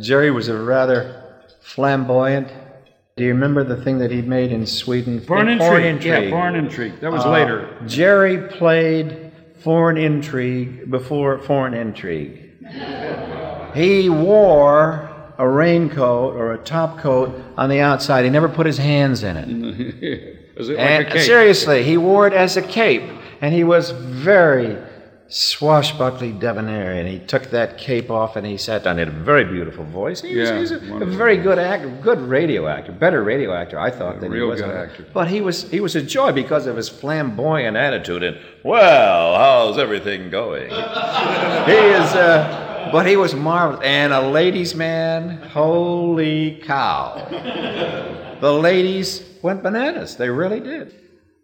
Jerry was a rather flamboyant. Do you remember the thing that he made in Sweden? Foreign Foreign Intrigue. Yeah, Foreign Intrigue. That was Uh, later. Jerry played Foreign Intrigue before Foreign Intrigue. He wore a raincoat or a top coat on the outside. He never put his hands in it. It like and a cape? seriously, he wore it as a cape, and he was very swashbuckling debonair. And he took that cape off and he sat down. He had a very beautiful voice. He was, Yeah, he was a, a very good actor, good radio actor, better radio actor, I thought, A than real he was. good actor. But he was he was a joy because of his flamboyant attitude and well, how's everything going? he is. Uh, but he was marvelous and a ladies' man. Holy cow! The ladies went bananas. They really did.